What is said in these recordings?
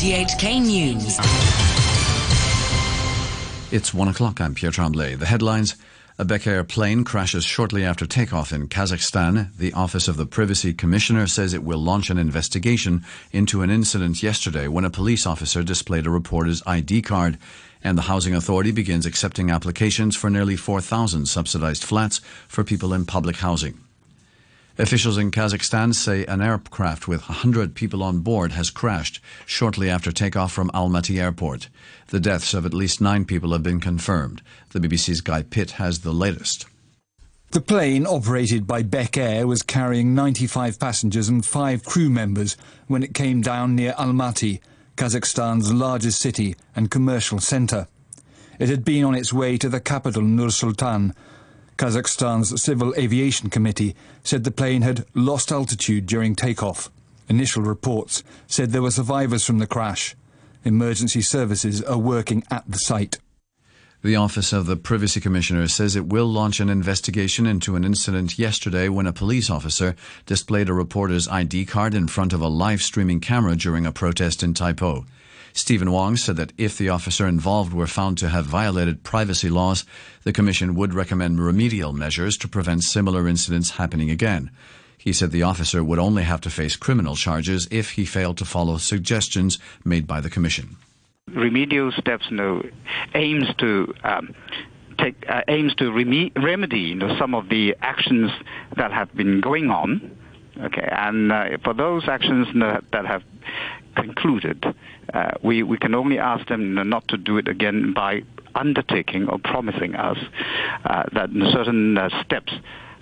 RTHK News. It's one o'clock. I'm Pierre Tremblay. The headlines. A Bek Air plane crashes shortly after takeoff in Kazakhstan. The Office of the Privacy Commissioner says it will launch an investigation into an incident yesterday when a police officer displayed a reporter's ID card. And the Housing Authority begins accepting applications for nearly 4,000 subsidized flats for people in public housing. Officials in Kazakhstan say an aircraft with 100 people on board has crashed shortly after takeoff from Almaty Airport. The deaths of at least nine people have been confirmed. The BBC's Guy Pitt has the latest. The plane, operated by Bek Air, was carrying 95 passengers and five crew members when it came down near Almaty, Kazakhstan's largest city and commercial centre. It had been on its way to the capital Nur Sultan Kazakhstan's Civil Aviation Committee said the plane had lost altitude during takeoff. Initial reports said there were survivors from the crash. Emergency services are working at the site. The Office of the Privacy Commissioner says it will launch an investigation into an incident yesterday when a police officer displayed a reporter's ID card in front of a live streaming camera during a protest in Tai Po. Stephen Wong said that if the officer involved were found to have violated privacy laws, the Commission would recommend remedial measures to prevent similar incidents happening again. He said the officer would only have to face criminal charges if he failed to follow suggestions made by the Commission. Remedial steps you know, aims to um, take uh, aims to reme- remedy you know, some of the actions that have been going on. Okay, and uh, for those actions that, that have concluded, uh, we, we can only ask them not to do it again by undertaking or promising us uh, that certain uh, steps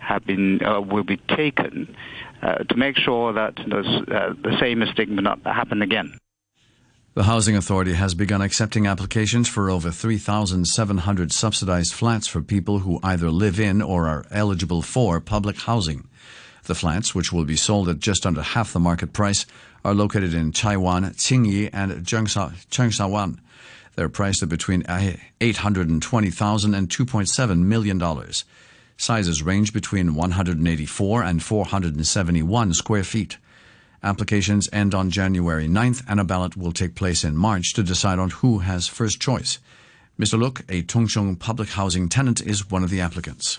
have been uh, will be taken uh, to make sure that uh, the same mistake will not happen again. The Housing Authority has begun accepting applications for over 3,700 subsidized flats for people who either live in or are eligible for public housing. The flats, which will be sold at just under half the market price, are located in Chai Wan, Qingyi, and Cheung Sha Wan. They're priced at between uh, $820,000 and $2.7 million. Sizes range between 184 and 471 square feet. Applications end on January 9th, and a ballot will take place in March to decide on who has first choice. Mr. Look, a Tongsheng public housing tenant, is one of the applicants.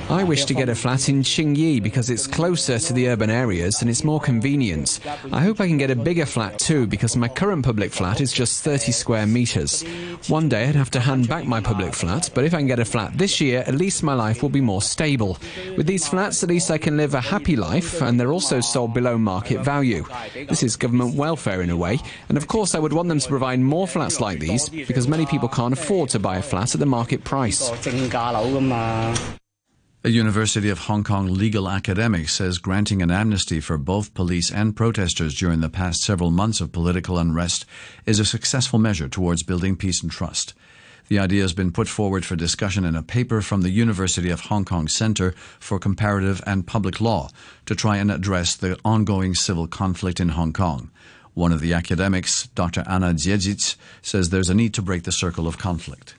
I wish to get a flat in Tsing Yi because it's closer to the urban areas and it's more convenient. I hope I can get a bigger flat too because my current public flat is just 30 square metres. One day I'd have to hand back my public flat, but if I can get a flat this year, at least my life will be more stable. With these flats, at least I can live a happy life and they're also sold below market value. This is government welfare in a way, and of course I would want them to provide more flats like these because many people can't afford to buy a flat at the market price. A University of Hong Kong legal academic says granting an amnesty for both police and protesters during the past several months of political unrest is a successful measure towards building peace and trust. The idea has been put forward for discussion in a paper from the University of Hong Kong Center for Comparative and Public Law to try and address the ongoing civil conflict in Hong Kong. One of the academics, Dr. Anna Dziedzic, says there's a need to break the circle of conflict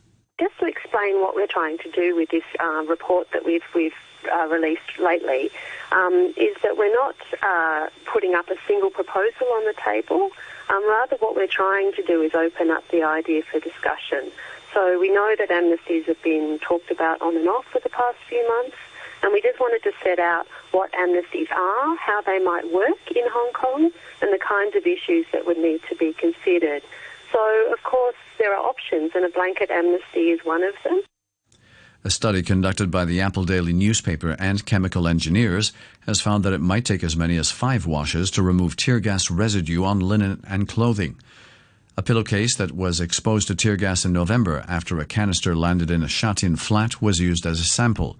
explain what we're trying to do with this uh, report that we've we've uh, released lately um, is that we're not uh, putting up a single proposal on the table. Um, rather, what we're trying to do is open up the idea for discussion. So we know that amnesties have been talked about on and off for the past few months, and we just wanted to set out what amnesties are, how they might work in Hong Kong, and the kinds of issues that would need to be considered. So, of course, there are options, and a blanket amnesty is one of them. A study conducted by the Apple Daily newspaper and chemical engineers has found that it might take as many as five washes to remove tear gas residue on linen and clothing. A pillowcase that was exposed to tear gas in November after a canister landed in a Sha Tin flat was used as a sample.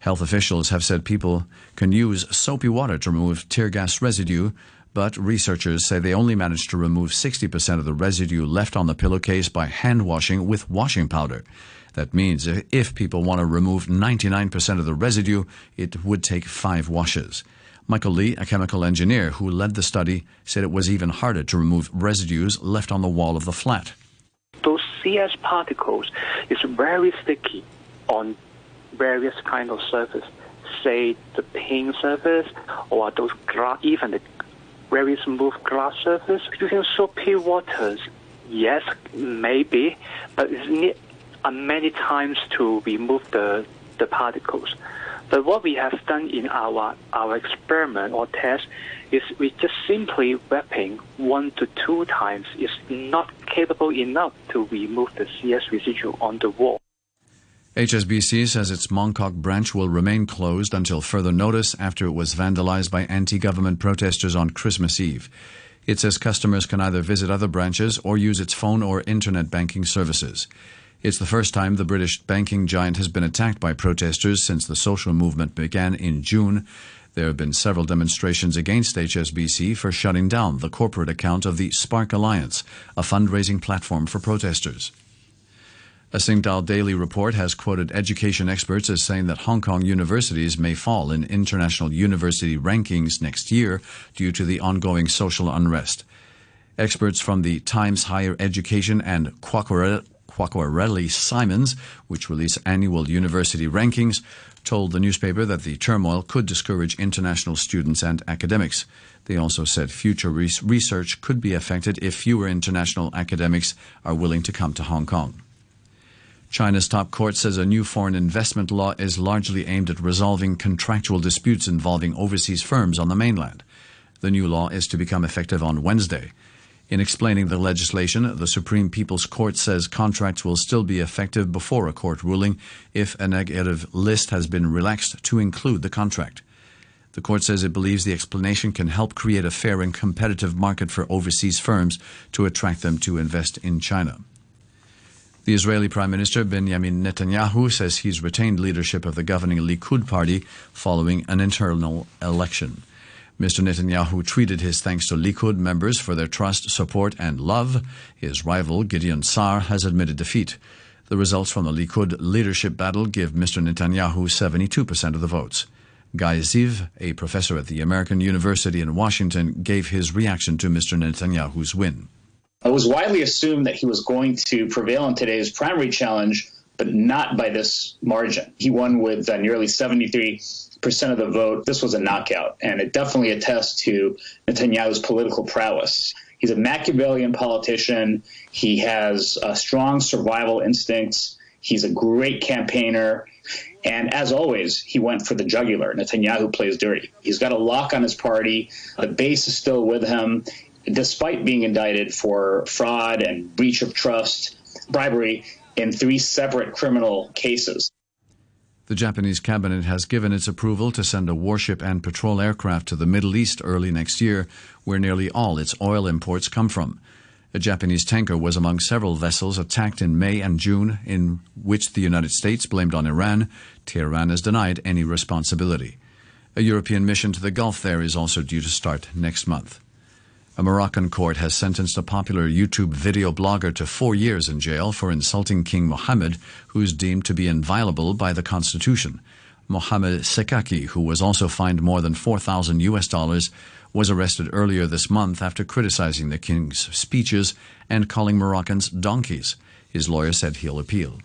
Health officials have said people can use soapy water to remove tear gas residue, but researchers say they only managed to remove 60% of the residue left on the pillowcase by hand washing with washing powder. That means if people want to remove 99% of the residue, it would take five washes. Michael Lee, a chemical engineer who led the study, said it was even harder to remove residues left on the wall of the flat. Those CS particles is very sticky on various kind of surface, say the paint surface or those even the very smooth glass surface. Using soapy waters, yes, maybe, but it's need uh, many times to remove the, the particles. But what we have done in our, our experiment or test is we just simply wrapping one to two times is not capable enough to remove the CS residue on the wall. HSBC says its Mong Kok branch will remain closed until further notice after it was vandalized by anti government protesters on Christmas Eve. It says customers can either visit other branches or use its phone or internet banking services. It's the first time the British banking giant has been attacked by protesters since the social movement began in June. There have been several demonstrations against HSBC for shutting down the corporate account of the Spark Alliance, a fundraising platform for protesters. A Sing Tao Daily report has quoted education experts as saying that Hong Kong universities may fall in international university rankings next year due to the ongoing social unrest. Experts from the Times Higher Education and Quacquarelli Symonds, which release annual university rankings, told the newspaper that the turmoil could discourage international students and academics. They also said future research could be affected if fewer international academics are willing to come to Hong Kong. China's top court says a new foreign investment law is largely aimed at resolving contractual disputes involving overseas firms on the mainland. The new law is to become effective on Wednesday. In explaining the legislation, the Supreme People's Court says contracts will still be effective before a court ruling if a negative list has been relaxed to include the contract. The court says it believes the explanation can help create a fair and competitive market for overseas firms to attract them to invest in China. The Israeli Prime Minister Benjamin Netanyahu says he's retained leadership of the governing Likud party following an internal election. Mr. Netanyahu tweeted his thanks to Likud members for their trust, support, and love. His rival, Gideon Sa'ar, has admitted defeat. The results from the Likud leadership battle give Mr. Netanyahu 72% of the votes. Guy Ziv, a professor at the American University in Washington, gave his reaction to Mr. Netanyahu's win. It was widely assumed that he was going to prevail in today's primary challenge, but not by this margin. He won with uh, nearly 73% of the vote. This was a knockout, and it definitely attests to Netanyahu's political prowess. He's a Machiavellian politician. He has uh, strong survival instincts. He's a great campaigner. And as always, he went for the jugular. Netanyahu plays dirty. He's got a lock on his party. The base is still with him despite being indicted for fraud and breach of trust, bribery in three separate criminal cases. The Japanese cabinet has given its approval to send a warship and patrol aircraft to the Middle East early next year, where nearly all its oil imports come from. A Japanese tanker was among several vessels attacked in May and June, in which the United States blamed on Iran. Tehran has denied any responsibility. A European mission to the Gulf there is also due to start next month. A Moroccan court has sentenced a popular YouTube video blogger to four years in jail for insulting King Mohammed, who is deemed to be inviolable by the Constitution. Mohammed Sekaki, who was also fined more than 4,000 US dollars, was arrested earlier this month after criticizing the king's speeches and calling Moroccans donkeys. His lawyer said he'll appeal.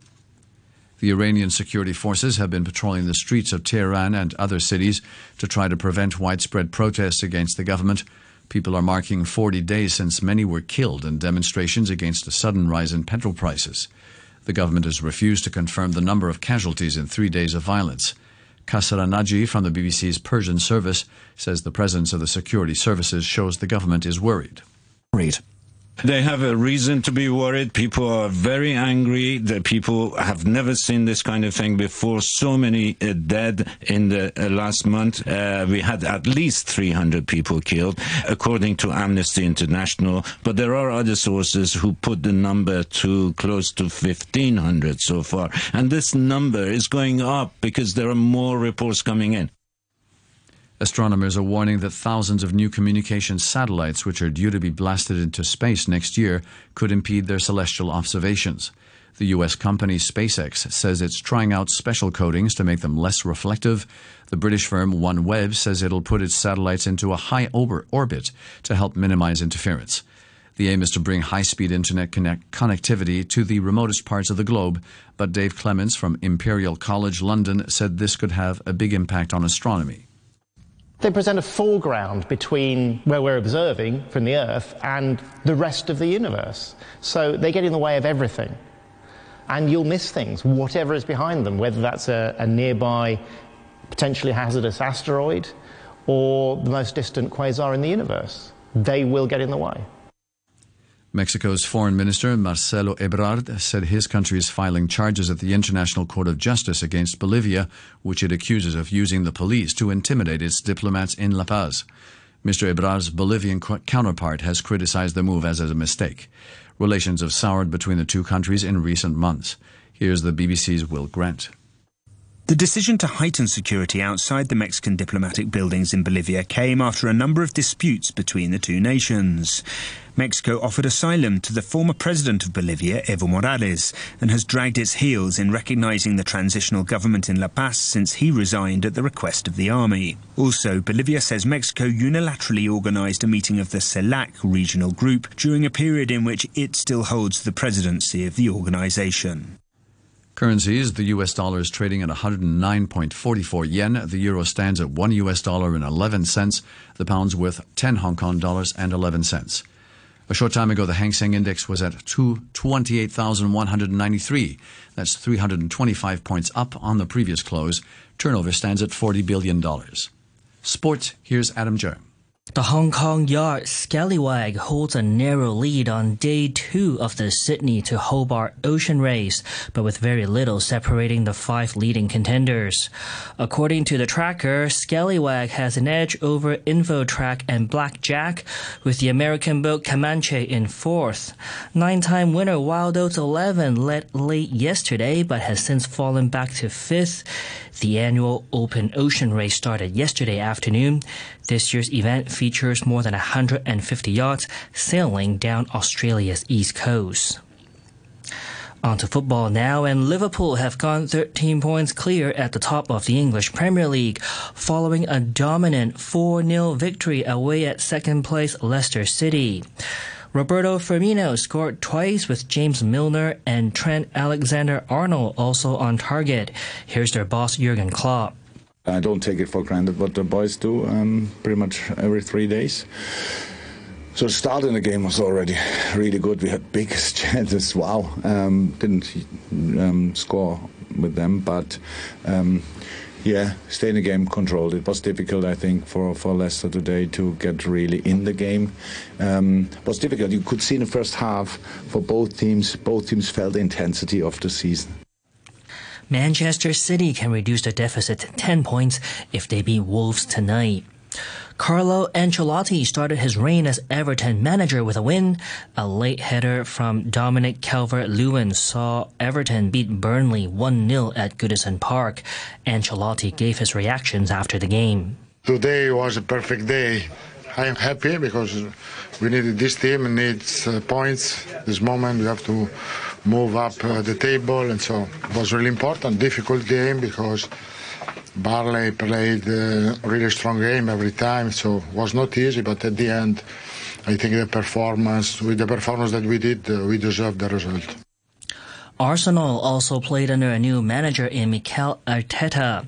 The Iranian security forces have been patrolling the streets of Tehran and other cities to try to prevent widespread protests against the government. People are marking 40 days since many were killed in demonstrations against a sudden rise in petrol prices. The government has refused to confirm the number of casualties in three days of violence. Kasra Naji from the BBC's Persian service says the presence of the security services shows the government is worried. Read. They have a reason to be worried. People are very angry. The people have never seen this kind of thing before. So many uh, dead in the uh, last month. Uh, we had at least 300 people killed, according to Amnesty International. But there are other sources who put the number to close to 1,500 so far. And this number is going up because there are more reports coming in. Astronomers are warning that thousands of new communication satellites, which are due to be blasted into space next year, could impede their celestial observations. The U.S. company SpaceX says it's trying out special coatings to make them less reflective. The British firm OneWeb says it'll put its satellites into a high orbit to help minimize interference. The aim is to bring high speed internet connect- connectivity to the remotest parts of the globe, but Dave Clements from Imperial College London said this could have a big impact on astronomy. They present a foreground between where we're observing from the Earth and the rest of the universe. So they get in the way of everything. And you'll miss things, whatever is behind them, whether that's a, a nearby potentially hazardous asteroid or the most distant quasar in the universe. They will get in the way. Mexico's Foreign Minister Marcelo Ebrard said his country is filing charges at the International Court of Justice against Bolivia, which it accuses of using the police to intimidate its diplomats in La Paz. Mr. Ebrard's Bolivian counterpart has criticized the move as a mistake. Relations have soured between the two countries in recent months. Here's the BBC's Will Grant. The decision to heighten security outside the Mexican diplomatic buildings in Bolivia came after a number of disputes between the two nations. Mexico offered asylum to the former president of Bolivia, Evo Morales, and has dragged its heels in recognizing the transitional government in La Paz since he resigned at the request of the army. Also, Bolivia says Mexico unilaterally organized a meeting of the CELAC regional group during a period in which it still holds the presidency of the organization. Currencies, the US dollar is trading at 109.44 yen. The euro stands at 1 US dollar and 11 cents. The pound's worth 10 Hong Kong dollars and 11 cents. A short time ago, the Hang Seng Index was at 28,193. That's 325 points up on the previous close. Turnover stands at $40 billion. Sports, here's Adam Joe. The Hong Kong Yacht Scallywag holds a narrow lead on day two of the Sydney to Hobart Ocean Race, but with very little separating the five leading contenders. According to the tracker, Scallywag has an edge over Infotrack and Blackjack, with the American boat Comanche in fourth. Nine-time winner Wild Oats 11 led late yesterday, but has since fallen back to fifth. The annual Open Ocean Race started yesterday afternoon. This year's event features more than 150 yachts sailing down Australia's east coast. On to football now, and Liverpool have gone 13 points clear at the top of the English Premier League, following a dominant 4 0 victory away at second place Leicester City. Roberto Firmino scored twice with James Milner and Trent Alexander Arnold also on target. Here's their boss Jurgen Klopp. I don't take it for granted what the boys do um, pretty much every three days. So the start in the game was already really good. We had big chances. Wow, um, didn't um, score with them, but um, yeah, stay in the game, controlled. It was difficult, I think, for, for Leicester today to get really in the game. Um, was difficult. You could see in the first half for both teams, both teams felt the intensity of the season. Manchester City can reduce the deficit to 10 points if they beat Wolves tonight. Carlo Ancelotti started his reign as Everton manager with a win. A late header from Dominic Calvert-Lewin saw Everton beat Burnley 1-0 at Goodison Park. Ancelotti gave his reactions after the game. Today was a perfect day. I am happy because we needed this team needs uh, points. This moment we have to move up uh, the table, and so it was really important. Difficult game because Burnley played a really strong game every time, so it was not easy. But at the end, I think the performance, with the performance that we did, uh, we deserved the result. Arsenal also played under a new manager in Mikel Arteta.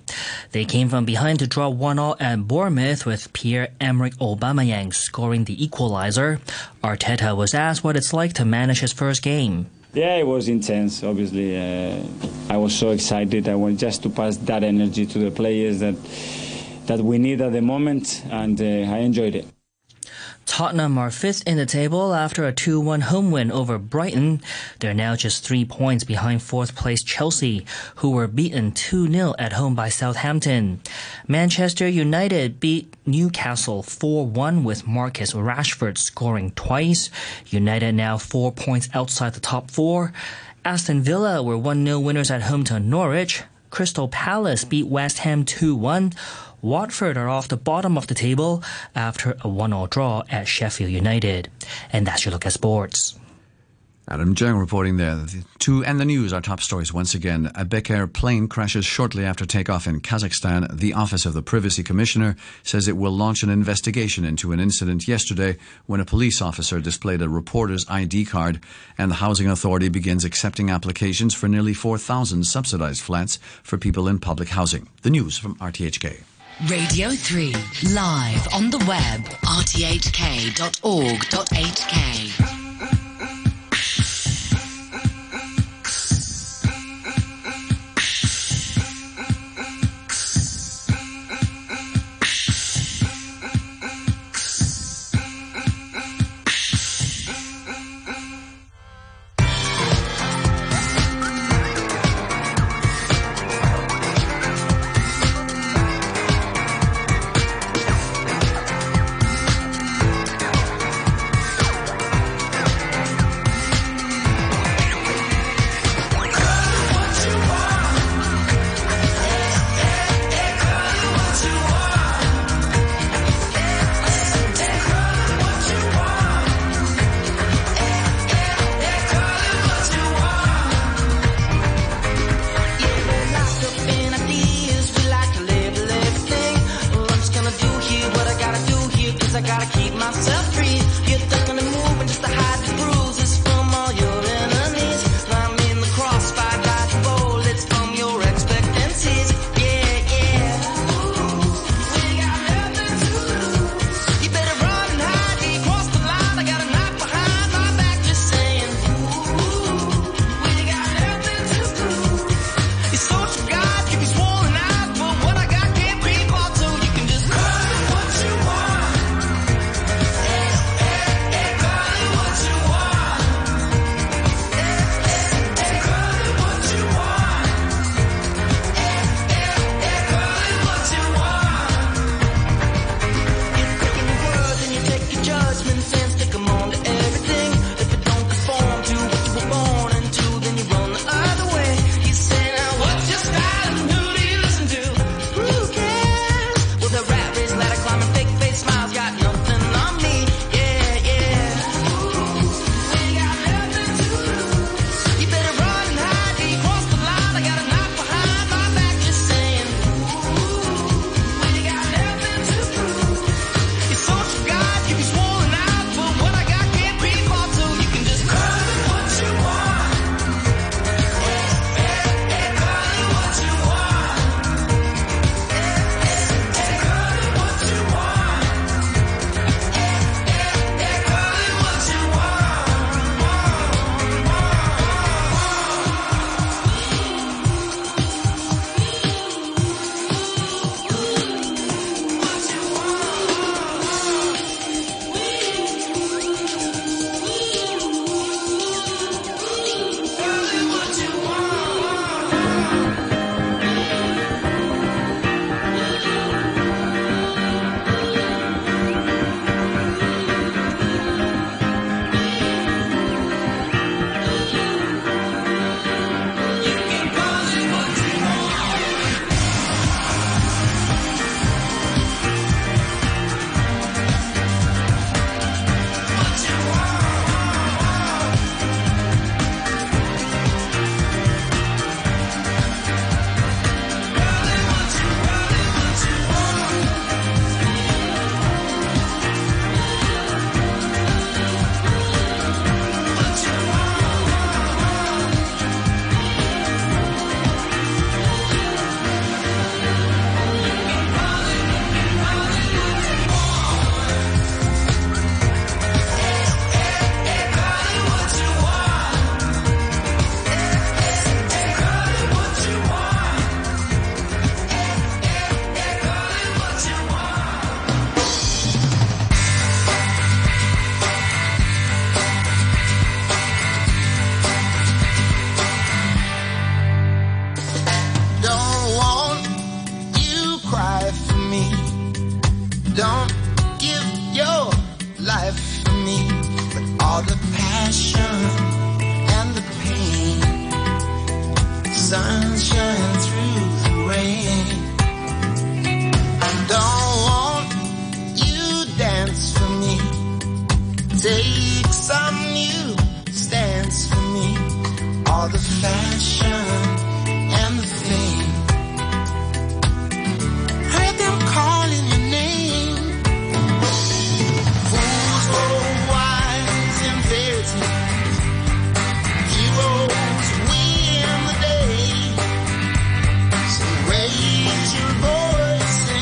They came from behind to draw 1-all at Bournemouth with Pierre-Emerick Aubameyang scoring the equalizer. Arteta was asked what it's like to manage his first game. Yeah, it was intense. Obviously, uh, I was so excited. I wanted just to pass that energy to the players that that we need at the moment, and uh, I enjoyed it. Tottenham are fifth in the table after a 2-1 home win over Brighton. They're now just three points behind fourth place Chelsea, who were beaten 2-0 at home by Southampton. Manchester United beat Newcastle 4-1 with Marcus Rashford scoring twice. United now four points outside the top four. Aston Villa were 1-0 winners at home to Norwich. Crystal Palace beat West Ham 2-1. Watford are off the bottom of the table after a one-all draw at Sheffield United. And that's your look at sports. Adam Jung reporting there. The two and the news, our top stories once again. A Bek Air plane crashes shortly after takeoff in Kazakhstan. The Office of the Privacy Commissioner says it will launch an investigation into an incident yesterday when a police officer displayed a reporter's ID card and the Housing Authority begins accepting applications for nearly 4,000 subsidized flats for people in public housing. The news from RTHK. Radio 3, live on the web, rthk.org.hk.